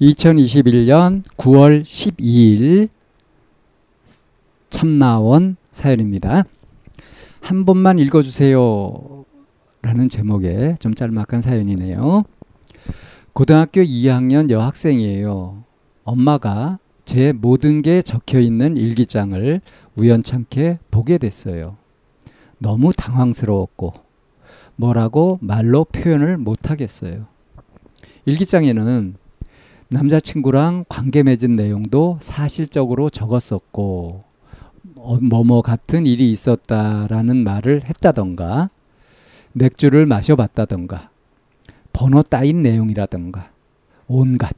2021년 9월 12일 참나원 사연입니다. 한 번만 읽어주세요. 라는 제목의 좀 짤막한 사연이네요. 고등학교 2학년 여학생이에요. 엄마가 제 모든 게 적혀 있는 일기장을 우연찮게 보게 됐어요. 너무 당황스러웠고, 뭐라고 말로 표현을 못하겠어요. 일기장에는 남자친구랑 관계 맺은 내용도 사실적으로 적었었고, 어, 뭐뭐 같은 일이 있었다라는 말을 했다던가, 맥주를 마셔봤다던가, 번호 따인 내용이라던가, 온갖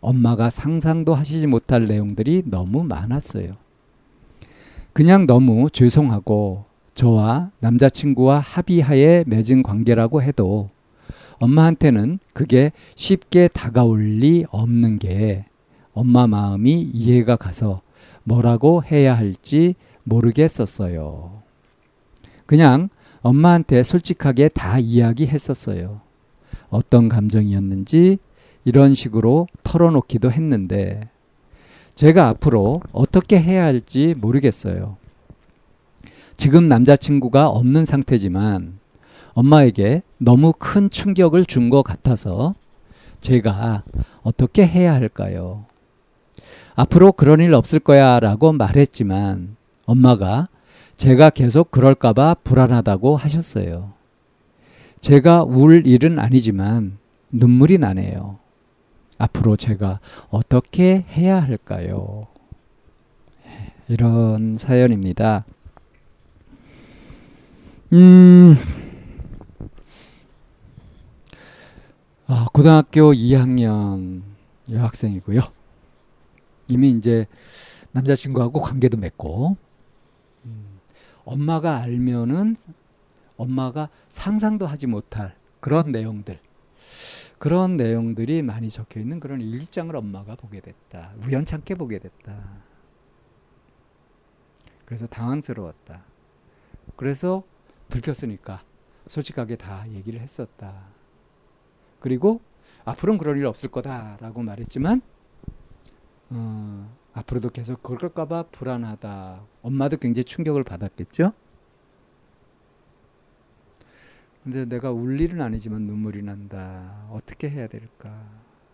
엄마가 상상도 하시지 못할 내용들이 너무 많았어요. 그냥 너무 죄송하고 저와 남자친구와 합의하에 맺은 관계라고 해도 엄마한테는 그게 쉽게 다가올 리 없는 게 엄마 마음이 이해가 가서 뭐라고 해야 할지 모르겠었어요. 그냥 엄마한테 솔직하게 다 이야기했었어요. 어떤 감정이었는지 이런 식으로 털어놓기도 했는데 제가 앞으로 어떻게 해야 할지 모르겠어요. 지금 남자친구가 없는 상태지만 엄마에게 너무 큰 충격을 준 것 같아서 제가 어떻게 해야 할까요? 앞으로 그런 일 없을 거야 라고 말했지만 엄마가 제가 계속 그럴까봐 불안하다고 하셨어요. 제가 울 일은 아니지만 눈물이 나네요. 앞으로 제가 어떻게 해야 할까요? 이런 사연입니다. 음, 아, 고등학교 2학년 여학생이고요. 이미 이제 남자친구하고 관계도 맺고, 음, 엄마가 알면은 엄마가 상상도 하지 못할 그런 내용들, 그런 내용들이 많이 적혀 있는 그런 일기장을 엄마가 보게 됐다. 우연찮게 보게 됐다. 그래서 당황스러웠다. 그래서 들켰으니까 솔직하게 다 얘기를 했었다. 그리고 앞으로는 그런 일 없을 거다라고 말했지만 어, 앞으로도 계속 그럴까봐 불안하다. 엄마도 굉장히 충격을 받았겠죠. 근데 내가 울 일은 아니지만 눈물이 난다. 어떻게 해야 될까?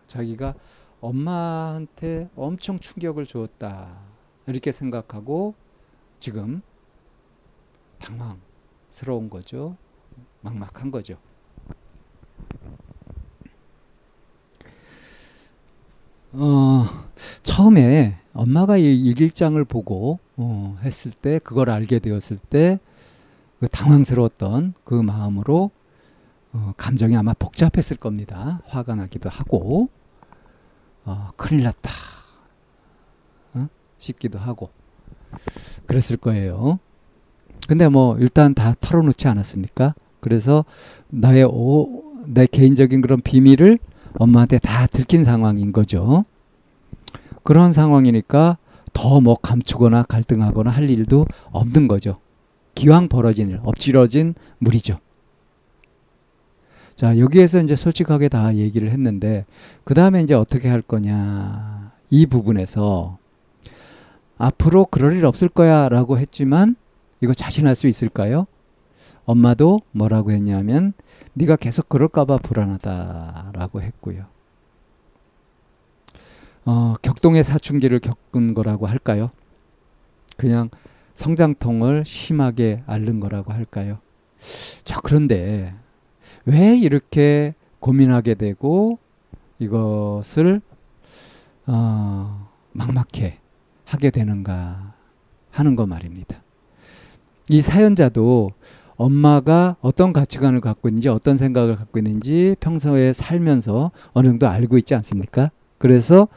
자기가 엄마한테 엄청 충격을 주었다. 이렇게 생각하고 지금 당황스러운 거죠. 막막한 거죠. 어, 처음에 엄마가 이 일기장을 보고 어, 했을 때 그걸 알게 되었을 때 그 당황스러웠던 그 마음으로 어, 감정이 아마 복잡했을 겁니다. 화가 나기도 하고 어, 큰일 났다 어? 싶기도 하고 그랬을 거예요. 근데 뭐 일단 다 털어놓지 않았습니까? 그래서 나의 오, 내 개인적인 그런 비밀을 엄마한테 다 들킨 상황인 거죠. 그런 상황이니까 더 뭐 감추거나 갈등하거나 할 일도 없는 거죠. 기왕 벌어진 일, 엎질러진 물이죠. 자, 여기에서 이제 솔직하게 다 얘기를 했는데, 그 다음에 이제 어떻게 할 거냐. 이 부분에서 앞으로 그럴 일 없을 거야 라고 했지만, 이거 자신할 수 있을까요? 엄마도 뭐라고 했냐면, 네가 계속 그럴까봐 불안하다라고 했고요. 어, 격동의 사춘기를 겪은 거라고 할까요? 그냥 성장통을 심하게 앓는 거라고 할까요? 자, 그런데 왜 이렇게 고민하게 되고 이것을 어, 막막해 하게 되는가 하는 거 말입니다. 이 사연자도 엄마가 어떤 가치관을 갖고 있는지 어떤 생각을 갖고 있는지 평소에 살면서 어느 정도 알고 있지 않습니까? 그래서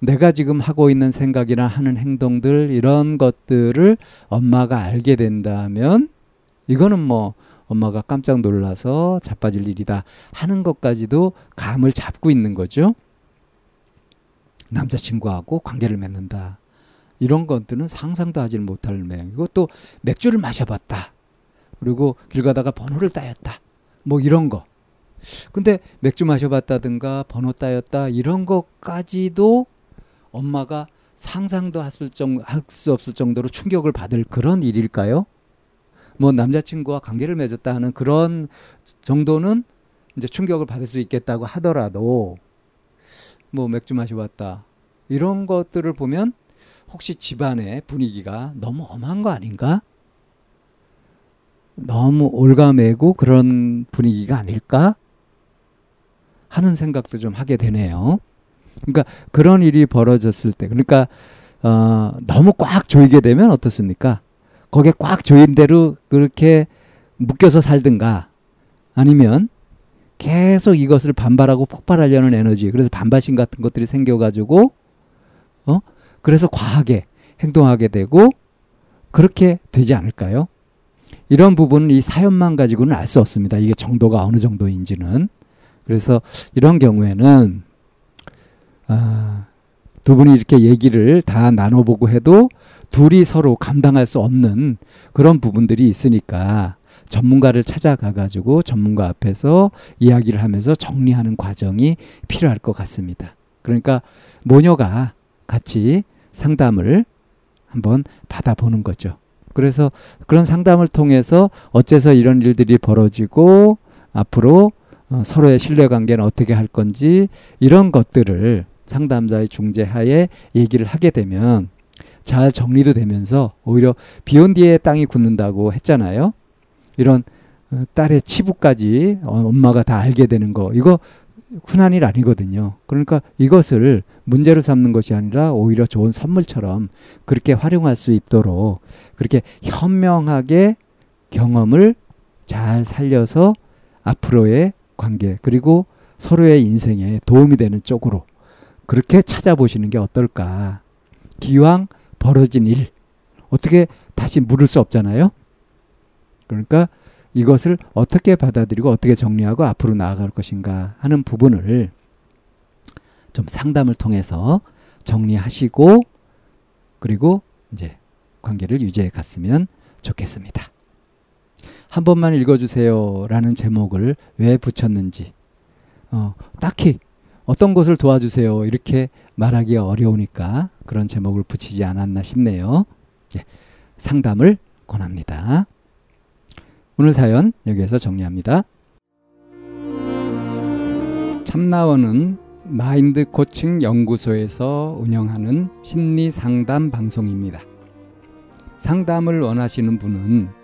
내가 지금 하고 있는 생각이나 하는 행동들 이런 것들을 엄마가 알게 된다면 이거는 뭐 엄마가 깜짝 놀라서 자빠질 일이다 하는 것까지도 감을 잡고 있는 거죠. 남자친구하고 관계를 맺는다. 이런 것들은 상상도 하지 못할 맹. 이것도 맥주를 마셔봤다. 그리고 길 가다가 번호를 따였다. 뭐 이런 거. 근데 맥주 마셔봤다든가 번호 따였다 이런 것까지도 엄마가 상상도 할수 없을 정도로 충격을 받을 그런 일일까요? 뭐 남자친구와 관계를 맺었다 하는 그런 정도는 이제 충격을 받을 수 있겠다고 하더라도 뭐 맥주 마셔봤다 이런 것들을 보면 혹시 집안의 분위기가 너무 엄한 거 아닌가? 너무 올가매고 그런 분위기가 아닐까? 하는 생각도 좀 하게 되네요. 그러니까 그런 일이 벌어졌을 때, 그러니까 어, 너무 꽉 조이게 되면 어떻습니까? 거기에 꽉 조인 대로 그렇게 묶여서 살든가 아니면 계속 이것을 반발하고 폭발하려는 에너지, 그래서 반발심 같은 것들이 생겨가지고, 어? 그래서 과하게 행동하게 되고, 그렇게 되지 않을까요? 이런 부분은 이 사연만 가지고는 알 수 없습니다. 이게 정도가 어느 정도인지는. 그래서 이런 경우에는 아, 두 분이 이렇게 얘기를 다 나눠보고 해도 둘이 서로 감당할 수 없는 그런 부분들이 있으니까 전문가를 찾아가 가지고 전문가 앞에서 이야기를 하면서 정리하는 과정이 필요할 것 같습니다. 그러니까 모녀가 같이 상담을 한번 받아보는 거죠. 그래서 그런 상담을 통해서 어째서 이런 일들이 벌어지고 앞으로 어, 서로의 신뢰관계는 어떻게 할 건지 이런 것들을 상담자의 중재하에 얘기를 하게 되면 잘 정리도 되면서 오히려 비온 뒤에 땅이 굳는다고 했잖아요. 이런 어, 딸의 치부까지 어, 엄마가 다 알게 되는 거 이거 흔한 일 아니거든요. 그러니까 이것을 문제로 삼는 것이 아니라 오히려 좋은 선물처럼 그렇게 활용할 수 있도록 그렇게 현명하게 경험을 잘 살려서 앞으로의 관계 그리고 서로의 인생에 도움이 되는 쪽으로 그렇게 찾아보시는 게 어떨까. 기왕 벌어진 일 어떻게 다시 물을 수 없잖아요. 그러니까 이것을 어떻게 받아들이고 어떻게 정리하고 앞으로 나아갈 것인가 하는 부분을 좀 상담을 통해서 정리하시고 그리고 이제 관계를 유지해 갔으면 좋겠습니다. 한 번만 읽어주세요 라는 제목을 왜 붙였는지 어, 딱히 어떤 것을 도와주세요 이렇게 말하기 어려우니까 그런 제목을 붙이지 않았나 싶네요. 예, 상담을 권합니다. 오늘 사연 여기에서 정리합니다. 참나원은 마인드 코칭 연구소에서 운영하는 심리 상담 방송입니다. 상담을 원하시는 분은